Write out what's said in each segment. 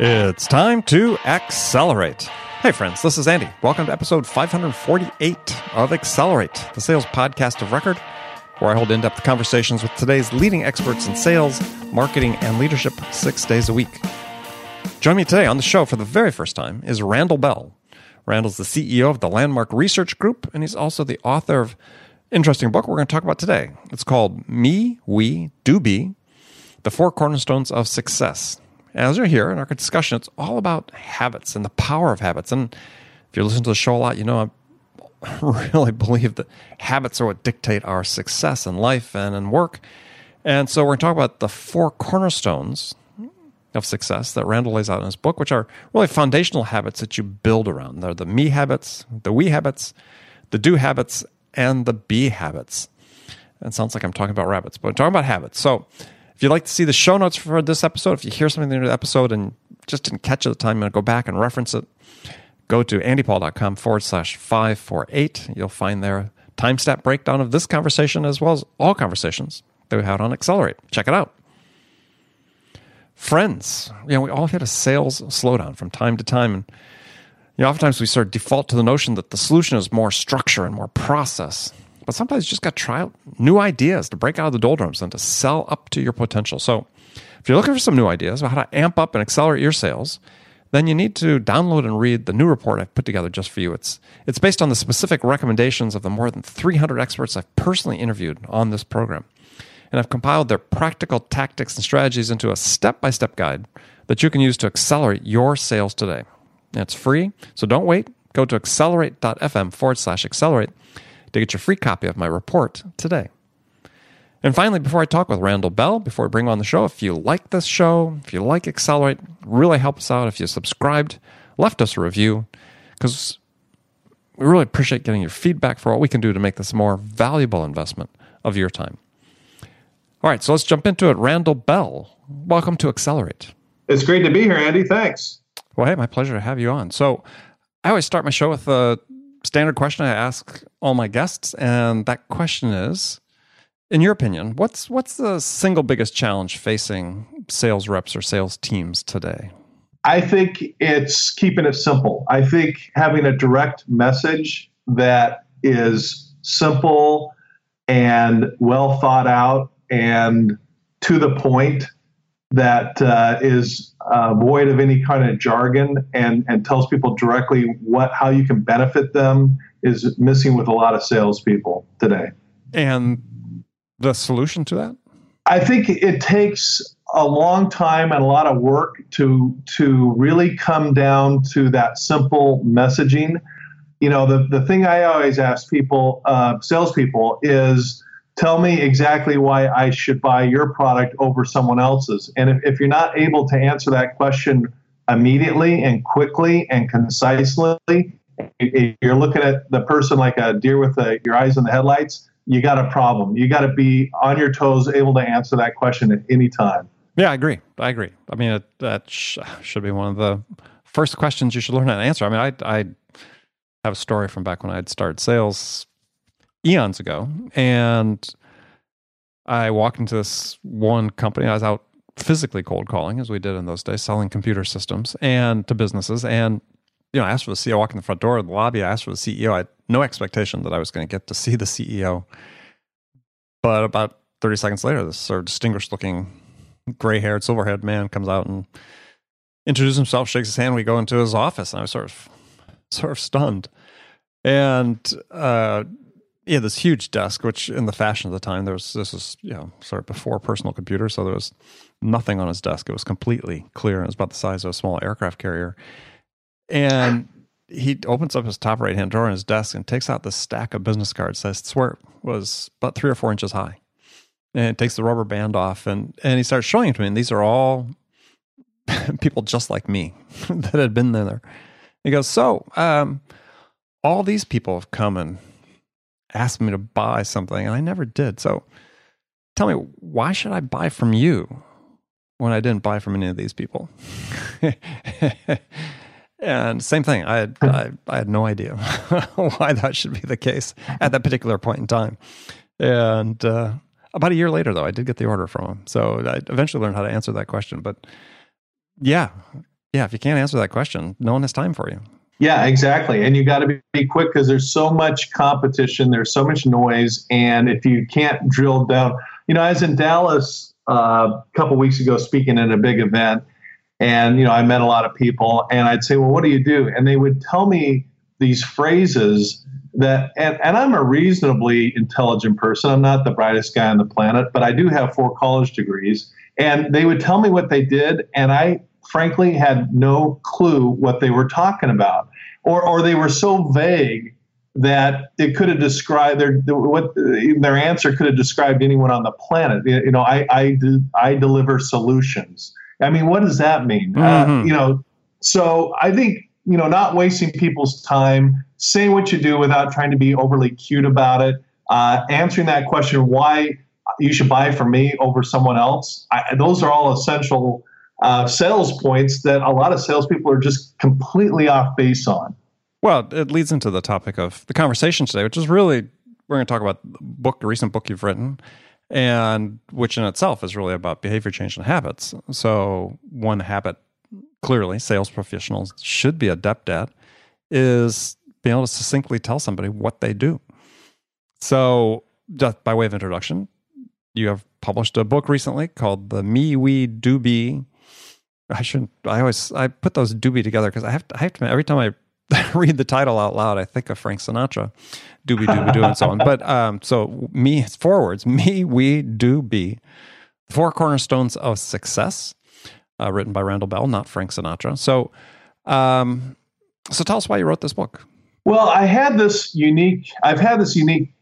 It's time to accelerate. Hey, friends, this is Andy. Welcome to episode 548 of Accelerate, the sales podcast of record, where I hold in depth conversations with today's leading experts in sales, marketing, and leadership six days a week. Join me today on the show for the very first time is Randall Bell. Randall's the CEO of the Landmark Research Group, and he's also the author of interesting book we're going to talk about today. It's called Me, We, Do Be The Four Cornerstones of Success as you're here in our discussion, it's all about habits and the power of habits. And if you listen to the show a lot, you know I really believe that habits are what dictate our success in life and in work. And so we're going to talk about the four cornerstones of success that Randall lays out in his book, which are really foundational habits that you build around. They're the me habits, the we habits, the do habits, and the be habits. It sounds like I'm talking about rabbits, but I'm talking about habits. So you'd like to see the show notes for this episode, if you hear something in the episode and just didn't catch it at the time, to go back and reference it. Go to andypaul.com forward slash 548. You'll find there a time step breakdown of this conversation as well as all conversations that we had on Accelerate. Check it out. Friends, you know, we all hit a sales slowdown from time to time. And you know, oftentimes we sort of default to the notion that the solution is more structure and more process. But sometimes you just got to try out new ideas to break out of the doldrums and to sell up to your potential. So if you're looking for some new ideas about how to amp up and accelerate your sales, then you need to download and read the new report I've put together just for you. It's it's based on the specific recommendations of the more than 300 experts I've personally interviewed on this program. And I've compiled their practical tactics and strategies into a step-by-step guide that you can use to accelerate your sales today. It's free, so don't wait. Go to accelerate.fm forward slash accelerate to get your free copy of my report today. And finally, before I talk with Randall Bell, before I bring on the show, if you like this show, if you like Accelerate, really help us out if you subscribed, left us a review, because we really appreciate getting your feedback for what we can do to make this a more valuable investment of your time. All right, so let's jump into it. Randall Bell, welcome to Accelerate. It's great to be here, Andy. Thanks. Well, hey, my pleasure to have you on. So I always start my show with a standard question I ask all my guests, and that question is, in your opinion, what's what's the single biggest challenge facing sales reps or sales teams today? I think it's keeping it simple. I think having a direct message that is simple and well thought out and to the point that uh, is uh, void of any kind of jargon and, and tells people directly what how you can benefit them is missing with a lot of salespeople today. And the solution to that? I think it takes a long time and a lot of work to to really come down to that simple messaging. You know, the, the thing I always ask people, uh, salespeople, is tell me exactly why I should buy your product over someone else's. And if, if you're not able to answer that question immediately and quickly and concisely, if you're looking at the person like a deer with your eyes in the headlights, you got a problem. You got to be on your toes, able to answer that question at any time. Yeah, I agree. I agree. I mean, it, that sh- should be one of the first questions you should learn how to answer. I mean, I, I have a story from back when I'd started sales eons ago, and I walked into this one company. I was out physically cold calling, as we did in those days, selling computer systems and to businesses. And you know, I asked for the CEO. I walked in the front door of the lobby. I asked for the CEO. I had no expectation that I was going to get to see the CEO. But about 30 seconds later, this sort of distinguished looking, gray haired, silver haired man comes out and introduces himself, shakes his hand. We go into his office, and I was sort of, sort of stunned. And uh, had this huge desk, which in the fashion of the time, there was this was you know sort of before personal computers, so there was nothing on his desk. It was completely clear. It was about the size of a small aircraft carrier, and he opens up his top right hand drawer in his desk and takes out this stack of business cards. I swear was about three or four inches high, and takes the rubber band off, and and he starts showing it to me. And these are all people just like me that had been there. He goes, so um, all these people have come and asked me to buy something and I never did. So tell me, why should I buy from you when I didn't buy from any of these people? and same thing, I had, I, I had no idea why that should be the case at that particular point in time. And uh, About a year later, though, I did get the order from him. So I eventually learned how to answer that question. But yeah, yeah, if you can't answer that question, no one has time for you. Yeah, exactly. And you got to be, quick because there's so much competition, there's so much noise. And if you can't drill down, you know, I was in Dallas uh, a couple weeks ago speaking at a big event. And, you know, I met a lot of people and I'd say, well, what do you do? And they would tell me these phrases that, and, and I'm a reasonably intelligent person. I'm not the brightest guy on the planet, but I do have four college degrees. And they would tell me what they did. And I frankly had no clue what they were talking about, or or they were so vague that it could have described their what their answer could have described anyone on the planet. You know, I I do, I deliver solutions. I mean, what does that mean? Uh, mm-hmm. Uh, you know, so I think you know, not wasting people's time, saying what you do without trying to be overly cute about it, uh, answering that question why you should buy from me over someone else. I, those are all essential uh, sales points that a lot of salespeople are just completely off base on. Well, it leads into the topic of the conversation today, which is really we're going to talk about the book, the recent book you've written, and which in itself is really about behavior change and habits. So, one habit clearly sales professionals should be adept at is being able to succinctly tell somebody what they do. So, just by way of introduction, you have published a book recently called The Me We Do Be I shouldn't. I always I put those doobie together because I have to. I have to. Every time I read the title out loud, I think of Frank Sinatra, doobie doobie doo, and so on. But um, so me forwards, me we do be, four cornerstones of success, uh, written by Randall Bell, not Frank Sinatra. So, um, so tell us why you wrote this book. Well, I had this unique. I've had this unique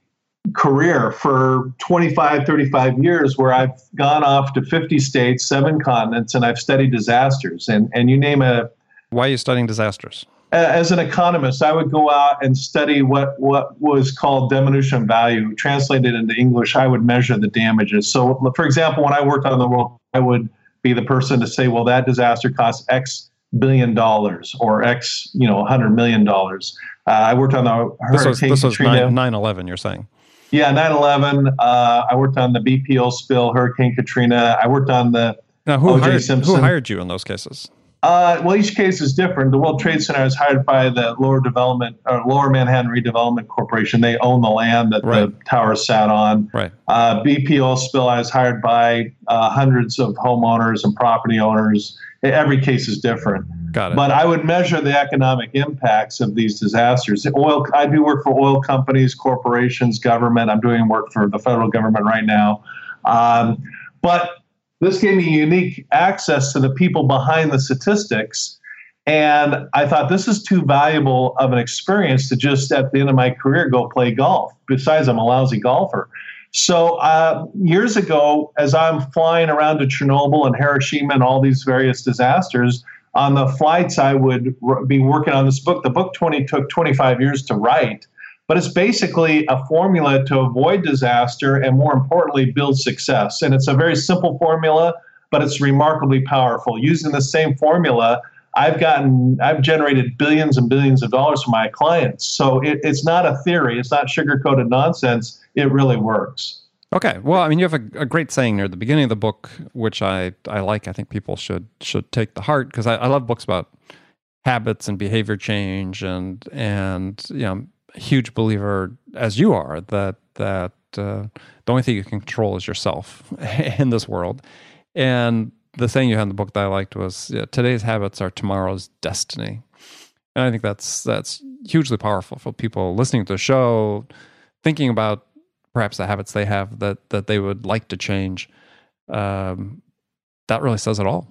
career for 25, 35 years where I've gone off to 50 states, seven continents, and I've studied disasters. And, and you name a. Why are you studying disasters? As an economist, I would go out and study what, what was called diminution value. Translated into English, I would measure the damages. So, for example, when I worked on the world, I would be the person to say, well, that disaster cost X billion dollars or X, you know, hundred million dollars. Uh, I worked on the hurricane this was, this was 9, 9-11, you're saying? Yeah, 9/11. Uh, I worked on the BP oil spill, Hurricane Katrina. I worked on the now who O.J. hired, Simpson. Who hired you in those cases? Uh, well, each case is different. The World Trade Center is hired by the Lower Development or Lower Manhattan Redevelopment Corporation. They own the land that right. the tower sat on. Right. Uh, BP oil spill. I was hired by uh, hundreds of homeowners and property owners. Every case is different. Got it. But I would measure the economic impacts of these disasters. Oil. I do work for oil companies, corporations, government. I'm doing work for the federal government right now. Um, but this gave me unique access to the people behind the statistics. And I thought this is too valuable of an experience to just at the end of my career go play golf. Besides, I'm a lousy golfer. So uh, years ago, as I'm flying around to Chernobyl and Hiroshima and all these various disasters, on the flights, I would be working on this book. The book 20 took 25 years to write, but it's basically a formula to avoid disaster and, more importantly, build success. And it's a very simple formula, but it's remarkably powerful. Using the same formula, I've gotten, I've generated billions and billions of dollars for my clients. So it, it's not a theory, it's not sugar coated nonsense. It really works. Okay. Well, I mean, you have a, a, great saying near the beginning of the book, which I, I like. I think people should should take the heart because I, I love books about habits and behavior change and and you know, huge believer as you are that that uh, the only thing you can control is yourself in this world. And the saying you had in the book that I liked was yeah, today's habits are tomorrow's destiny. And I think that's that's hugely powerful for people listening to the show, thinking about perhaps the habits they have that that they would like to change. Um, that really says it all.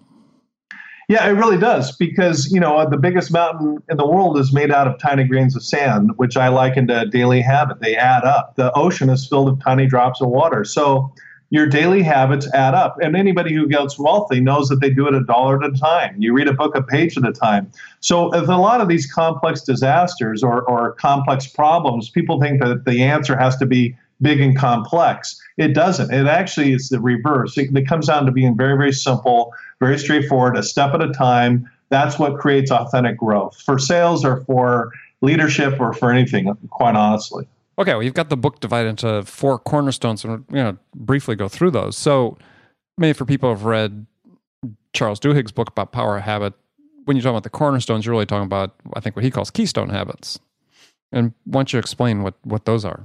Yeah, it really does because you know the biggest mountain in the world is made out of tiny grains of sand, which I liken to daily habit. They add up. The ocean is filled with tiny drops of water. So your daily habits add up. And anybody who gets wealthy knows that they do it a dollar at a time. You read a book a page at a time. So, a lot of these complex disasters or, or complex problems, people think that the answer has to be big and complex. It doesn't. It actually is the reverse. It, it comes down to being very, very simple, very straightforward, a step at a time. That's what creates authentic growth for sales or for leadership or for anything, quite honestly. Okay, well, you've got the book divided into four cornerstones, and you know, briefly go through those. So, maybe for people who've read Charles Duhigg's book about power of habit, when you're talking about the cornerstones, you're really talking about, I think, what he calls keystone habits. And why don't you explain what what those are?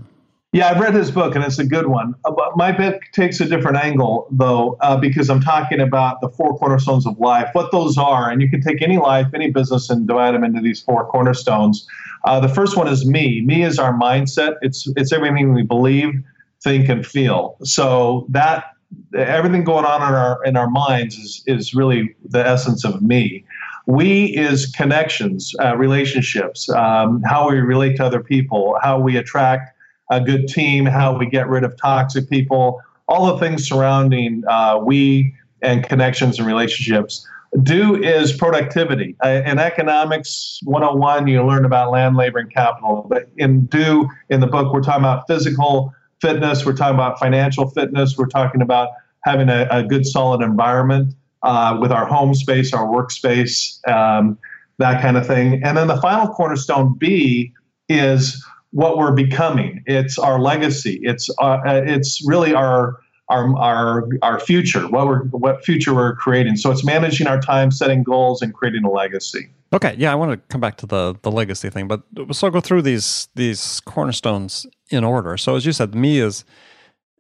Yeah, I've read his book and it's a good one. Uh, my book takes a different angle, though, uh, because I'm talking about the four cornerstones of life, what those are. And you can take any life, any business, and divide them into these four cornerstones. Uh, the first one is me. Me is our mindset. It's it's everything we believe, think, and feel. So that everything going on in our in our minds is is really the essence of me. We is connections, uh, relationships, um, how we relate to other people, how we attract a good team, how we get rid of toxic people, all the things surrounding uh, we and connections and relationships. Do is productivity. Uh, in economics 101, you learn about land, labor, and capital. But in do, in the book, we're talking about physical fitness, we're talking about financial fitness, we're talking about having a, a good, solid environment uh, with our home space, our workspace, um, that kind of thing. And then the final cornerstone B is what we're becoming. It's our legacy. It's uh, it's really our our our our future. What we're what future we're creating. So it's managing our time, setting goals, and creating a legacy. Okay, yeah, I want to come back to the the legacy thing, but so I'll go through these these cornerstones in order. So as you said, me is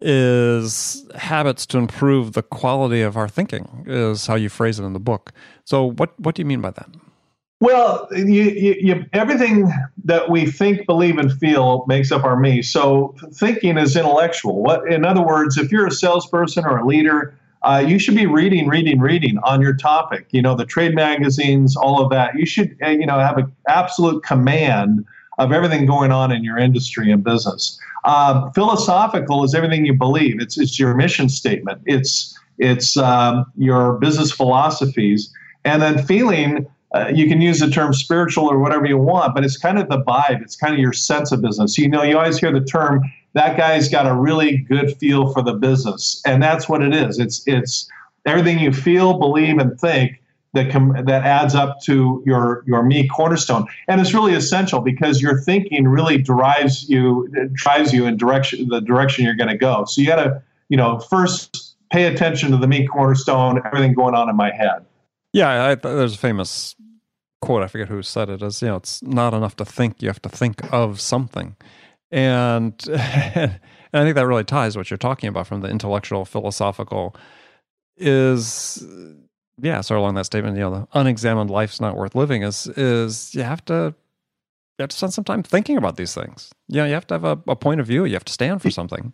is habits to improve the quality of our thinking is how you phrase it in the book. So what what do you mean by that? Well, you, you, you, everything that we think, believe, and feel makes up our me. So thinking is intellectual. What, in other words, if you're a salesperson or a leader, uh, you should be reading, reading, reading on your topic. You know, the trade magazines, all of that. You should, uh, you know, have an absolute command of everything going on in your industry and business. Uh, philosophical is everything you believe. It's it's your mission statement. It's it's um, your business philosophies, and then feeling uh, you can use the term spiritual or whatever you want, but it's kind of the vibe. It's kind of your sense of business. You know, you always hear the term that guy's got a really good feel for the business, and that's what it is. It's it's everything you feel, believe, and think that com- that adds up to your your me cornerstone, and it's really essential because your thinking really drives you drives you in direction the direction you're going to go. So you got to you know first pay attention to the me cornerstone, everything going on in my head. Yeah, I, there's a famous quote, I forget who said it, is, you know, it's not enough to think, you have to think of something. And, and I think that really ties what you're talking about from the intellectual, philosophical is, yeah, sort of along that statement, you know, the unexamined life's not worth living is, is you have to, you have to spend some time thinking about these things. You know, you have to have a, a point of view. You have to stand for something.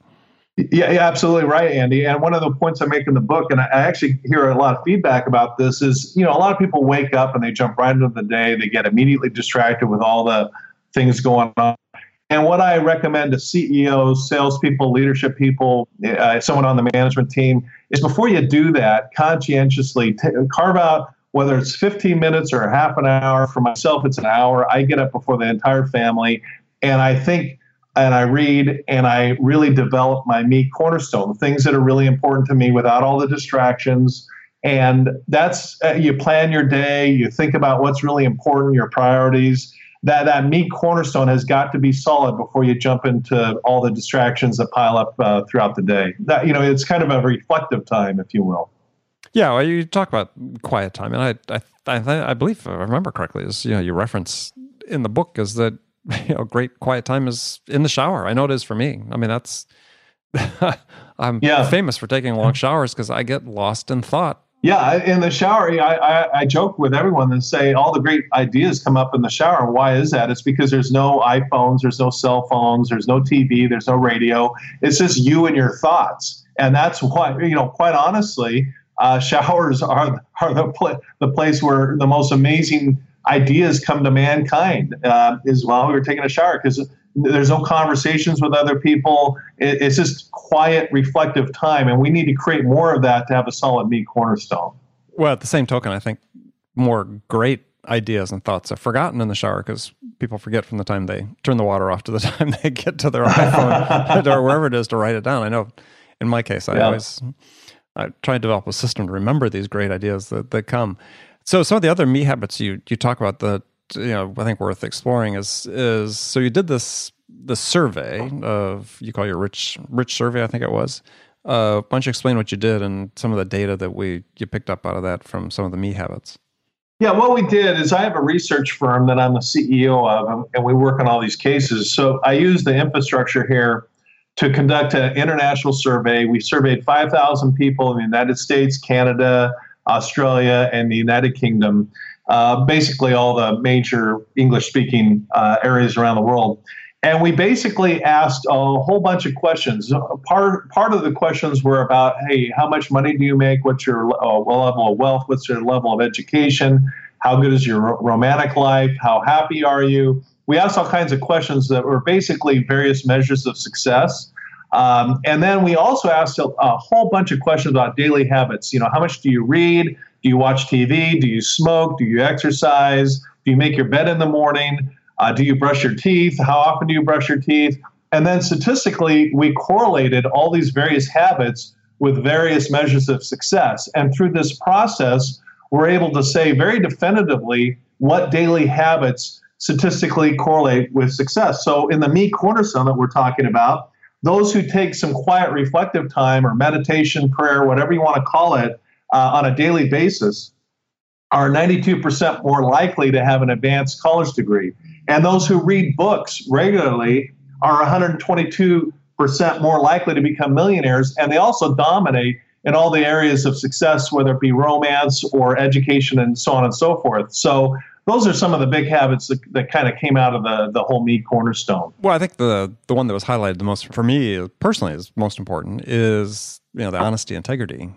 Yeah, yeah, absolutely right, Andy. And one of the points I make in the book, and I actually hear a lot of feedback about this, is you know a lot of people wake up and they jump right into the day. They get immediately distracted with all the things going on. And what I recommend to CEOs, salespeople, leadership people, uh, someone on the management team, is before you do that, conscientiously t- carve out whether it's 15 minutes or half an hour. For myself, it's an hour. I get up before the entire family, and I think and I read and I really develop my me cornerstone, the things that are really important to me without all the distractions. And that's uh, you plan your day, you think about what's really important, your priorities. That that me cornerstone has got to be solid before you jump into all the distractions that pile up uh, throughout the day. That you know, it's kind of a reflective time, if you will. Yeah, well, you talk about quiet time, and I I I, I believe I remember correctly is you know you reference in the book is that you know, great quiet time is in the shower. I know it is for me. I mean, that's I'm yeah. famous for taking long showers because I get lost in thought. Yeah, in the shower, I, I, I, joke with everyone and say all the great ideas come up in the shower. Why is that? It's because there's no iPhones, there's no cell phones, there's no TV, there's no radio. It's just you and your thoughts, and that's why you know. Quite honestly, uh, showers are are the pl- the place where the most amazing ideas come to mankind uh, is while we were taking a shower because there's no conversations with other people. It, it's just quiet, reflective time, and we need to create more of that to have a solid me cornerstone. Well, at the same token, I think more great ideas and thoughts are forgotten in the shower because people forget from the time they turn the water off to the time they get to their iPhone or wherever it is to write it down. I know in my case, I yeah. always I try to develop a system to remember these great ideas that, that come. So some of the other me habits you you talk about that you know I think worth exploring is is so you did this the survey of you call your rich rich survey, I think it was. Uh, why don't you explain what you did and some of the data that we you picked up out of that from some of the me habits? Yeah, what we did is I have a research firm that I'm the CEO of, and we work on all these cases. So I use the infrastructure here to conduct an international survey. We surveyed 5,000 people in the United States, Canada, Australia, and the United Kingdom, uh, basically all the major English speaking uh, areas around the world. And we basically asked a whole bunch of questions. Part part of the questions were about, hey, how much money do you make? What's your uh, level of wealth? What's your level of education? How good is your romantic life? How happy are you? We asked all kinds of questions that were basically various measures of success. Um, and then we also asked a, a whole bunch of questions about daily habits. You know, how much do you read? Do you watch TV? Do you smoke? Do you exercise? Do you make your bed in the morning? Uh, do you brush your teeth? How often do you brush your teeth? And then statistically, we correlated all these various habits with various measures of success. And through this process, we're able to say very definitively what daily habits statistically correlate with success. So, in the Me Cornerstone that we're talking about, those who take some quiet reflective time or meditation, prayer, whatever you want to call it, uh, on a daily basis are 92% more likely to have an advanced college degree. And those who read books regularly are 122% more likely to become millionaires. And they also dominate in all the areas of success, whether it be romance or education and so on and so forth. So those are some of the big habits that, that kind of came out of the, the whole me cornerstone. Well, I think the the one that was highlighted the most for me personally is most important is you know the honesty integrity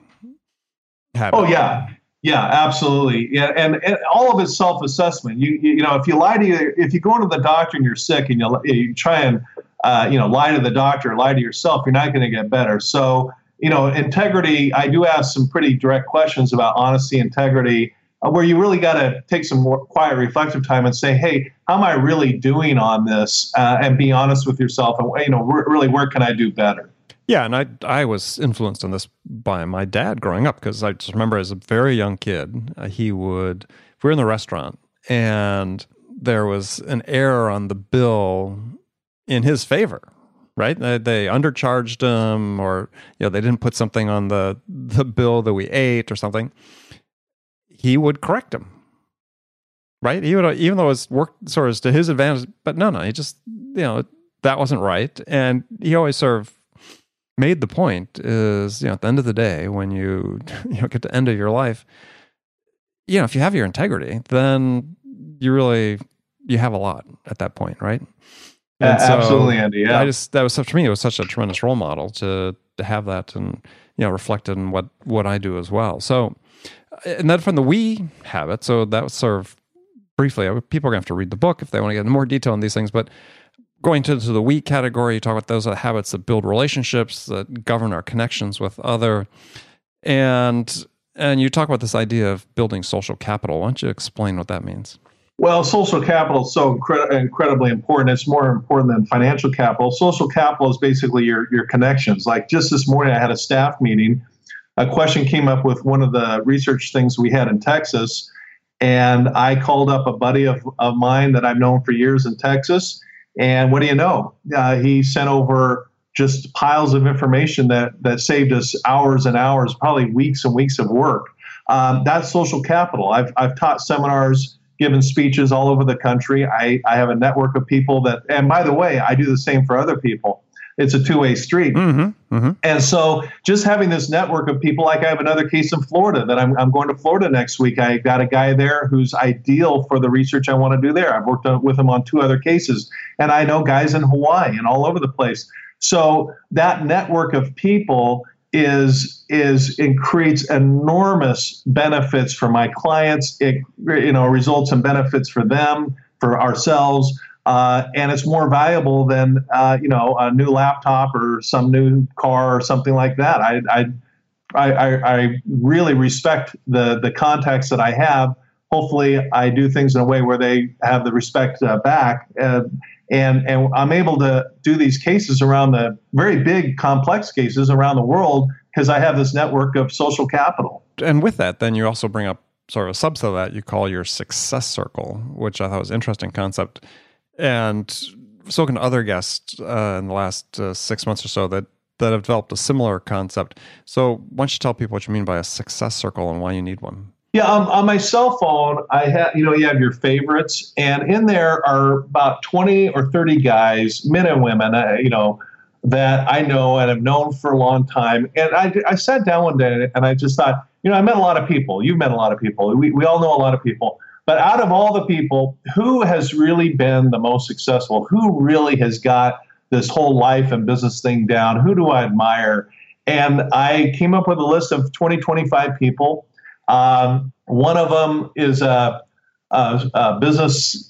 habit. Oh yeah, yeah, absolutely. Yeah, and, and all of it's self-assessment. You, you, you know, if you lie to you, if you go into the doctor and you're sick and you you try and uh, you know lie to the doctor, lie to yourself, you're not going to get better. So you know, integrity. I do ask some pretty direct questions about honesty, integrity, uh, where you really got to take some more quiet, reflective time and say, hey, how am I really doing on this? Uh, and be honest with yourself, and you know, really, where can I do better? Yeah, and I I was influenced on this by my dad growing up because I just remember as a very young kid, uh, he would if we were in the restaurant and there was an error on the bill in his favor, right? They, they undercharged him, or you know they didn't put something on the the bill that we ate or something. He would correct him, right? He would even though it was worked sort of to his advantage, but no, no, he just you know that wasn't right, and he always sort of made the point is, you know, at the end of the day, when you you know get to end of your life, you know, if you have your integrity, then you really you have a lot at that point, right? And so Absolutely, Andy. Yeah, I just that was such for me. It was such a tremendous role model to to have that and you know reflected in what what I do as well. So, and then from the we habit, so that was sort of briefly. People are gonna have to read the book if they want to get into more detail on these things, but going to, to the we category, you talk about those are the habits that build relationships, that govern our connections with other, and and you talk about this idea of building social capital. Why don't you explain what that means? Well, social capital is so incre- incredibly important. It's more important than financial capital. Social capital is basically your your connections. Like just this morning, I had a staff meeting. A question came up with one of the research things we had in Texas, and I called up a buddy of, of mine that I've known for years in Texas and what do you know? Uh, he sent over just piles of information that that saved us hours and hours, probably weeks and weeks of work. Um, that's social capital. I've I've taught seminars, given speeches all over the country. I, I have a network of people that, and by the way, I do the same for other people it's a two-way street. Mm-hmm, mm-hmm. And so just having this network of people, like I have another case in Florida that I'm, I'm going to Florida next week. I got a guy there who's ideal for the research I want to do there. I've worked with him on two other cases, and I know guys in Hawaii and all over the place. So that network of people is is it creates enormous benefits for my clients. It you know results in benefits for them, for ourselves uh, and it's more valuable than uh, you know a new laptop or some new car or something like that. I, I I, I, really respect the the contacts that I have. Hopefully, I do things in a way where they have the respect uh, back, and and and I'm able to do these cases around the very big, complex cases around the world because I have this network of social capital. And with that, then you also bring up sort of a subset of that you call your success circle, which I thought was an interesting concept and spoken to other guests uh, in the last uh, six months or so that that have developed a similar concept. So, why don't you tell people what you mean by a success circle and why you need one? Yeah, um, on my cell phone, I have you know you have your favorites, and in there are about twenty or thirty guys, men and women, uh, you know, that I know and have known for a long time. And I, I sat down one day and I just thought, you know, I met a lot of people. You've met a lot of people. We we all know a lot of people. But out of all the people, who has really been the most successful? Who really has got this whole life and business thing down? Who do I admire? And I came up with a list of 20, 25 people. Um, one of them is a, a, a business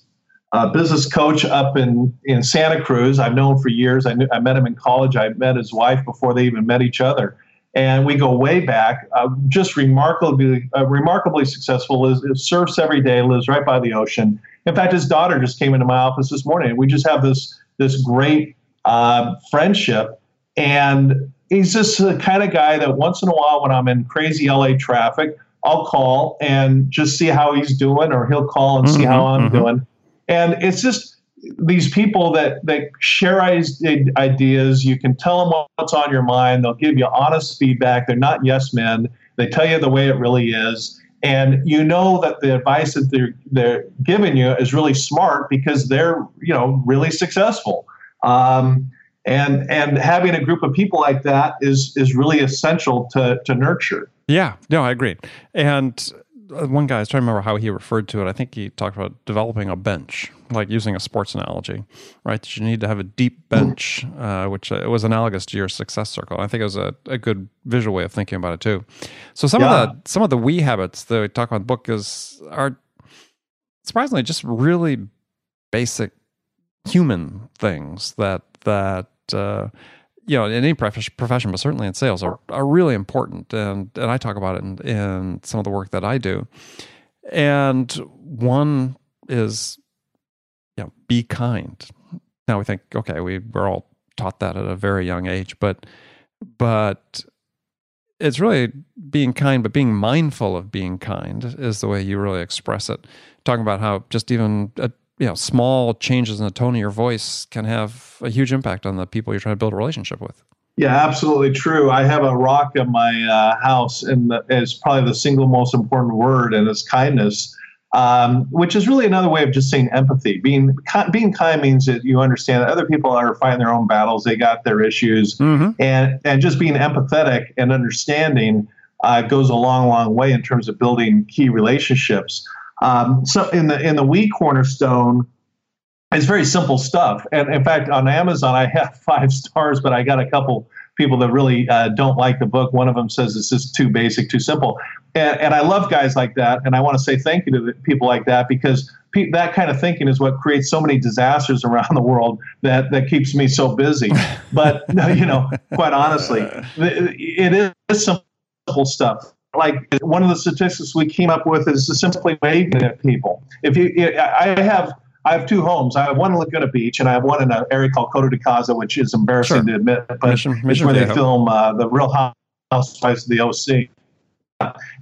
a business coach up in, in Santa Cruz. I've known for years. I, knew, I met him in college. I met his wife before they even met each other and we go way back. Uh, just remarkably, uh, remarkably successful. Lives, surfs every day. Lives right by the ocean. In fact, his daughter just came into my office this morning. We just have this this great uh, friendship, and he's just the kind of guy that once in a while, when I'm in crazy LA traffic, I'll call and just see how he's doing, or he'll call and mm-hmm, see how I'm mm-hmm. doing. And it's just these people that that share ideas you can tell them what's on your mind they'll give you honest feedback they're not yes men they tell you the way it really is and you know that the advice that they're they're giving you is really smart because they're you know really successful um, and and having a group of people like that is is really essential to to nurture yeah no i agree and uh, one guy, I was trying to remember how he referred to it. I think he talked about developing a bench, like using a sports analogy, right? That you need to have a deep bench, uh, which uh, was analogous to your success circle. I think it was a, a good visual way of thinking about it too. So some yeah. of the some of the we habits that we talk about in the book is are surprisingly just really basic human things that that uh, you know, in any profession, but certainly in sales, are, are really important. And and I talk about it in, in some of the work that I do. And one is, you know, be kind. Now we think, okay, we we're all taught that at a very young age, but but it's really being kind, but being mindful of being kind is the way you really express it. Talking about how just even a you know small changes in the tone of your voice can have a huge impact on the people you're trying to build a relationship with. Yeah absolutely true. I have a rock in my uh, house and it's probably the single most important word and it's kindness um, which is really another way of just saying empathy. Being being kind means that you understand that other people are fighting their own battles they got their issues mm-hmm. and and just being empathetic and understanding uh, goes a long long way in terms of building key relationships um, so in the in the we cornerstone, it's very simple stuff. And in fact, on Amazon, I have five stars, but I got a couple people that really uh, don't like the book. One of them says it's just too basic, too simple. And, and I love guys like that. And I want to say thank you to the people like that because pe- that kind of thinking is what creates so many disasters around the world that, that keeps me so busy. But, you know, quite honestly, it is simple stuff like one of the statistics we came up with is simply waving at people. If you, I have, I have two homes. I have one in Laguna Beach, and I have one in an area called Coto de Caza, which is embarrassing sure. to admit, but Mission, it's where they film uh, the Real Housewives of the OC.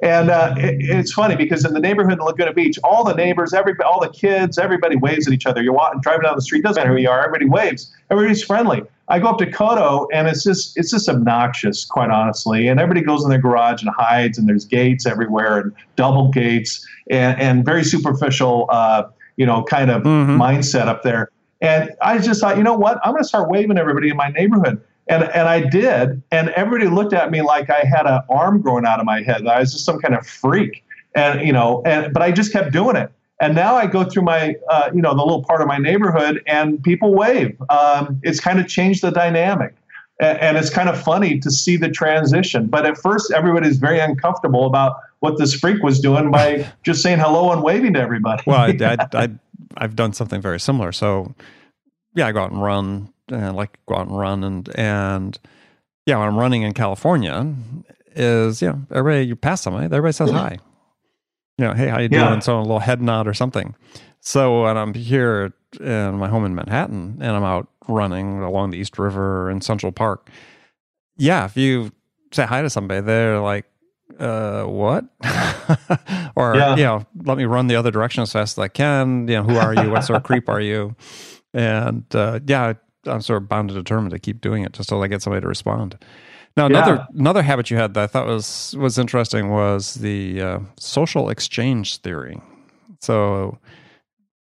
And uh, it, it's funny because in the neighborhood in Laguna Beach, all the neighbors, every, all the kids, everybody waves at each other. You're walking, driving down the street, doesn't matter who you are, everybody waves. Everybody's friendly. I go up to Coto and it's just it's just obnoxious, quite honestly. And everybody goes in their garage and hides, and there's gates everywhere and double gates and, and very superficial, uh, you know, kind of mm-hmm. mindset up there. And I just thought, you know what? I'm going to start waving everybody in my neighborhood. And, and I did, and everybody looked at me like I had an arm growing out of my head. I was just some kind of freak, and you know, and but I just kept doing it. And now I go through my, uh, you know, the little part of my neighborhood, and people wave. Um, it's kind of changed the dynamic, and, and it's kind of funny to see the transition. But at first, everybody's very uncomfortable about what this freak was doing by just saying hello and waving to everybody. well, I, I, I, I've done something very similar. So, yeah, I go out and run, and like go out and run, and and yeah, when I'm running in California, is you know everybody you pass somebody, everybody says hi you know, hey, how you doing? So a little head nod or something. So when I'm here in my home in Manhattan and I'm out running along the East River in Central Park, yeah, if you say hi to somebody, they're like, uh, what? or, yeah. you know, let me run the other direction as fast as I can. You know, who are you? What sort of creep are you? And uh, yeah, I'm sort of bound and determined to keep doing it just till I get somebody to respond. Now, another yeah. another habit you had that I thought was was interesting was the uh, social exchange theory. So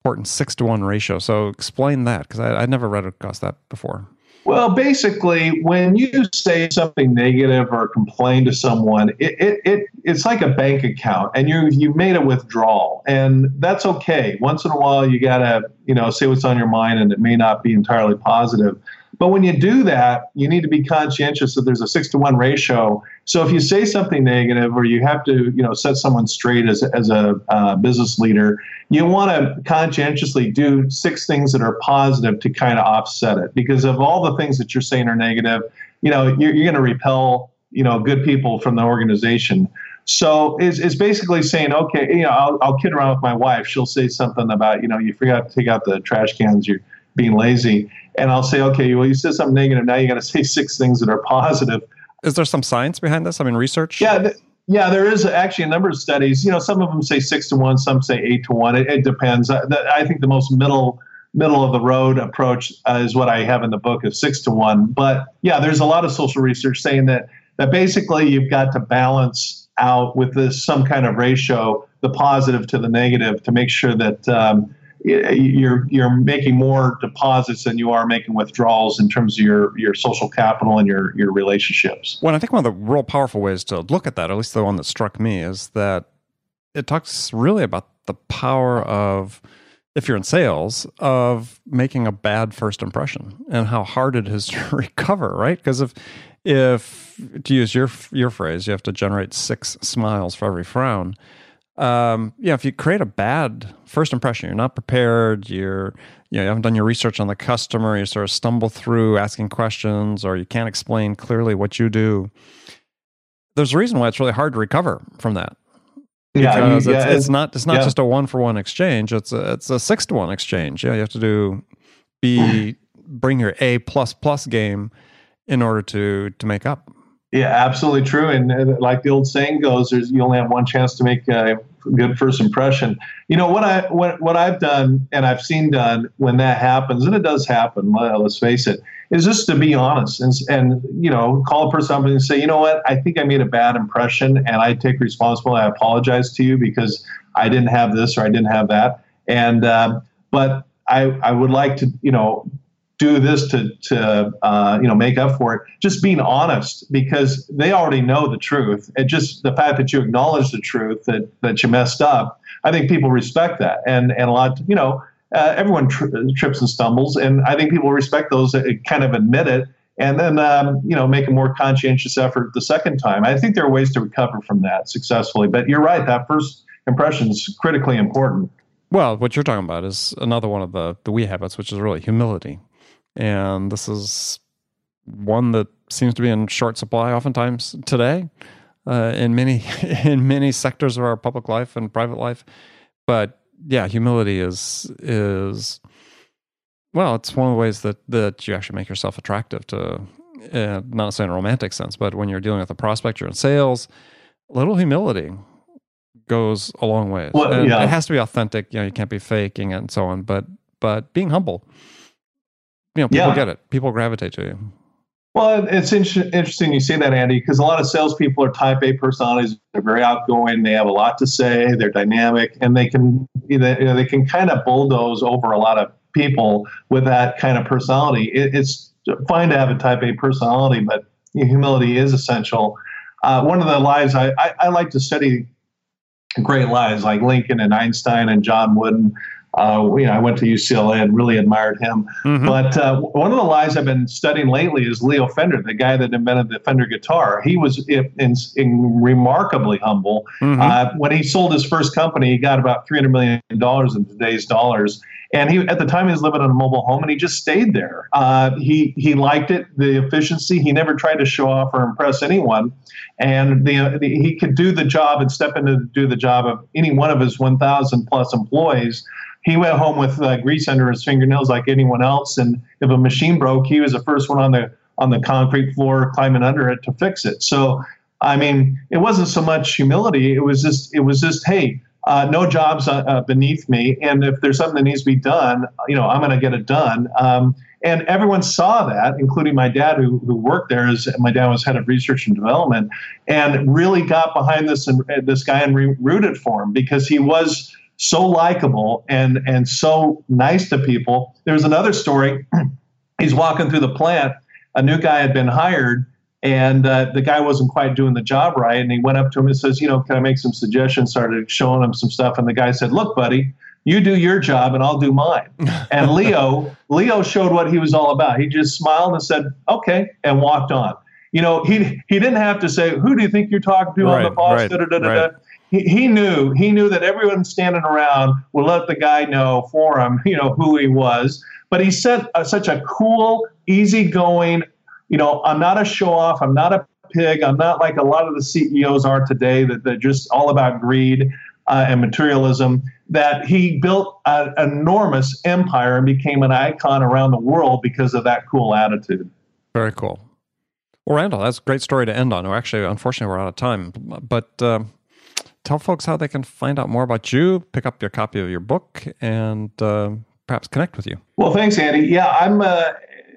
important six to one ratio. So explain that because I, would never read across that before. Well, basically, when you say something negative or complain to someone, it, it, it, it's like a bank account, and you you made a withdrawal, and that's okay. Once in a while, you gotta you know say what's on your mind, and it may not be entirely positive. But when you do that, you need to be conscientious that there's a six to one ratio. So if you say something negative or you have to, you know, set someone straight as, as a uh, business leader, you want to conscientiously do six things that are positive to kind of offset it. Because of all the things that you're saying are negative, you know, you're, you're going to repel, you know, good people from the organization. So it's, is basically saying, okay, you know, I'll, I'll kid around with my wife. She'll say something about, you know, you forgot to take out the trash cans. You're being lazy and I'll say, okay, well, you said something negative. Now you got to say six things that are positive. Is there some science behind this? I mean, research? Yeah. Th- yeah, there is actually a number of studies. You know, some of them say six to one, some say eight to one. It, it depends. I, I think the most middle middle of the road approach uh, is what I have in the book of six to one. But yeah, there's a lot of social research saying that that basically you've got to balance out with this some kind of ratio, the positive to the negative, to make sure that um, you're you're making more deposits than you are making withdrawals in terms of your your social capital and your your relationships. Well, I think one of the real powerful ways to look at that, at least the one that struck me, is that it talks really about the power of if you're in sales of making a bad first impression and how hard it is to recover, right? Because if if to use your your phrase, you have to generate six smiles for every frown um, yeah, if you create a bad first impression, you're not prepared, you're you, know, you haven't done your research on the customer, you sort of stumble through asking questions, or you can't explain clearly what you do. There's a reason why it's really hard to recover from that. Yeah, because you, yeah, it's, it's, not it's not yeah. just a one for one exchange. It's a it's a six to one exchange. Yeah, you have to do be bring your A plus plus game in order to to make up. Yeah, absolutely true. And, like the old saying goes, "There's you only have one chance to make a good first impression." You know what I what what I've done and I've seen done when that happens, and it does happen. Let's face it, is just to be honest and and you know call a person up and say, you know what, I think I made a bad impression, and I take responsibility. I apologize to you because I didn't have this or I didn't have that, and um, but I I would like to you know do this to to uh, you know make up for it. Just being honest because they already know the truth. And just the fact that you acknowledge the truth that that you messed up, I think people respect that. And and a lot you know uh, everyone tri- trips and stumbles, and I think people respect those that kind of admit it. And then, um, you know, make a more conscientious effort the second time. I think there are ways to recover from that successfully. But you're right; that first impression is critically important. Well, what you're talking about is another one of the the we habits, which is really humility and this is one that seems to be in short supply oftentimes today uh, in many in many sectors of our public life and private life. But yeah, humility is is well, it's one of the ways that that you actually make yourself attractive to uh, not necessarily in a romantic sense, but when you're dealing with a prospect, you're in sales, a little humility goes a long way. Well, yeah. It has to be authentic. You know, you can't be faking it and so on. But but being humble you know, people yeah. get it. People gravitate to you. Well, it's in- interesting you say that, Andy, because a lot of salespeople are type A personalities. They're very outgoing. They have a lot to say. They're dynamic, and they can you know, they can kind of bulldoze over a lot of people with that kind of personality. It, it's fine to have a type A personality, but humility is essential. Uh, one of the lies I, I, I, like to study great lies like Lincoln and Einstein and John Wooden uh, you know, I went to UCLA and really admired him. Mm-hmm. But uh, one of the lies I've been studying lately is Leo Fender, the guy that invented the Fender guitar. He was in, in, remarkably humble. Mm-hmm. Uh, when he sold his first company, he got about $300 million in today's dollars. And he, at the time, he was living in a mobile home, and he just stayed there. Uh, he he liked it, the efficiency. He never tried to show off or impress anyone, and the, the, he could do the job and step in to do the job of any one of his 1,000 plus employees he went home with uh, grease under his fingernails like anyone else. And if a machine broke, he was the first one on the on the concrete floor climbing under it to fix it. So, I mean, it wasn't so much humility. It was just it was just hey. uh, no jobs uh, uh, beneath me, and if there's something that needs to be done, you know, I'm going to get it done. Um, and everyone saw that, including my dad, who, who worked there. As my dad was head of research and development, and really got behind this and this guy and re- rooted for him because he was so likable and and so nice to people. There was another story. He's walking through the plant. A new guy had been hired, and uh, the guy wasn't quite doing the job right. And he went up to him and says, "You know, can I make some suggestions?" Started showing him some stuff, and the guy said, "Look, buddy." You do your job and I'll do mine. And Leo, Leo showed what he was all about. He just smiled and said, "Okay," and walked on. You know, he he didn't have to say, "Who do you think you're talking to Right, on the boss?" right, da, da, da, right. He, knew he knew that everyone standing around would let the guy know for him, you know, who he was. But he said uh, such a cool, easygoing, you know, I'm not a show off, I'm not a pig, I'm not like a lot of the CEOs are today that they're just all about greed uh, and materialism. That he built an enormous empire and became an icon around the world because of that cool attitude. Very cool. Well, Randall, that's a great story to end on. We're actually, unfortunately, we're out of time. But um, tell folks how they can find out more about you, pick up your copy of your book, and uh, perhaps connect with you. Well, thanks, Andy. Yeah, I'm uh,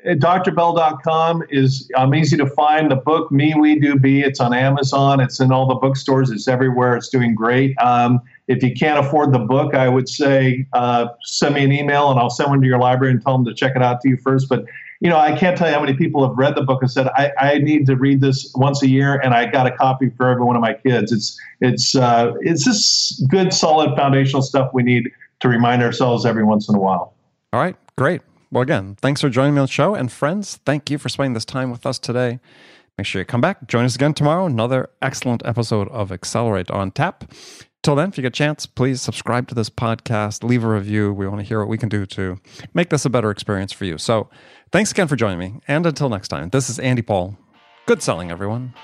drbell.com is I'm easy to find. The book Me We Do Be. It's on Amazon. It's in all the bookstores. It's everywhere. It's doing great. Um, if you can't afford the book, I would say uh, send me an email and I'll send one to your library and tell them to check it out to you first. But you know, I can't tell you how many people have read the book and said, I, I need to read this once a year, and I got a copy for every one of my kids. It's it's uh, it's just good, solid, foundational stuff we need to remind ourselves every once in a while. All right, great. Well, again, thanks for joining me on the show. And friends, thank you for spending this time with us today. Make sure you come back. Join us again tomorrow. Another excellent episode of Accelerate on Tap. Till then, if you get a chance, please subscribe to this podcast, leave a review. We want to hear what we can do to make this a better experience for you. So thanks again for joining me. And until next time, this is Andy Paul. Good selling, everyone.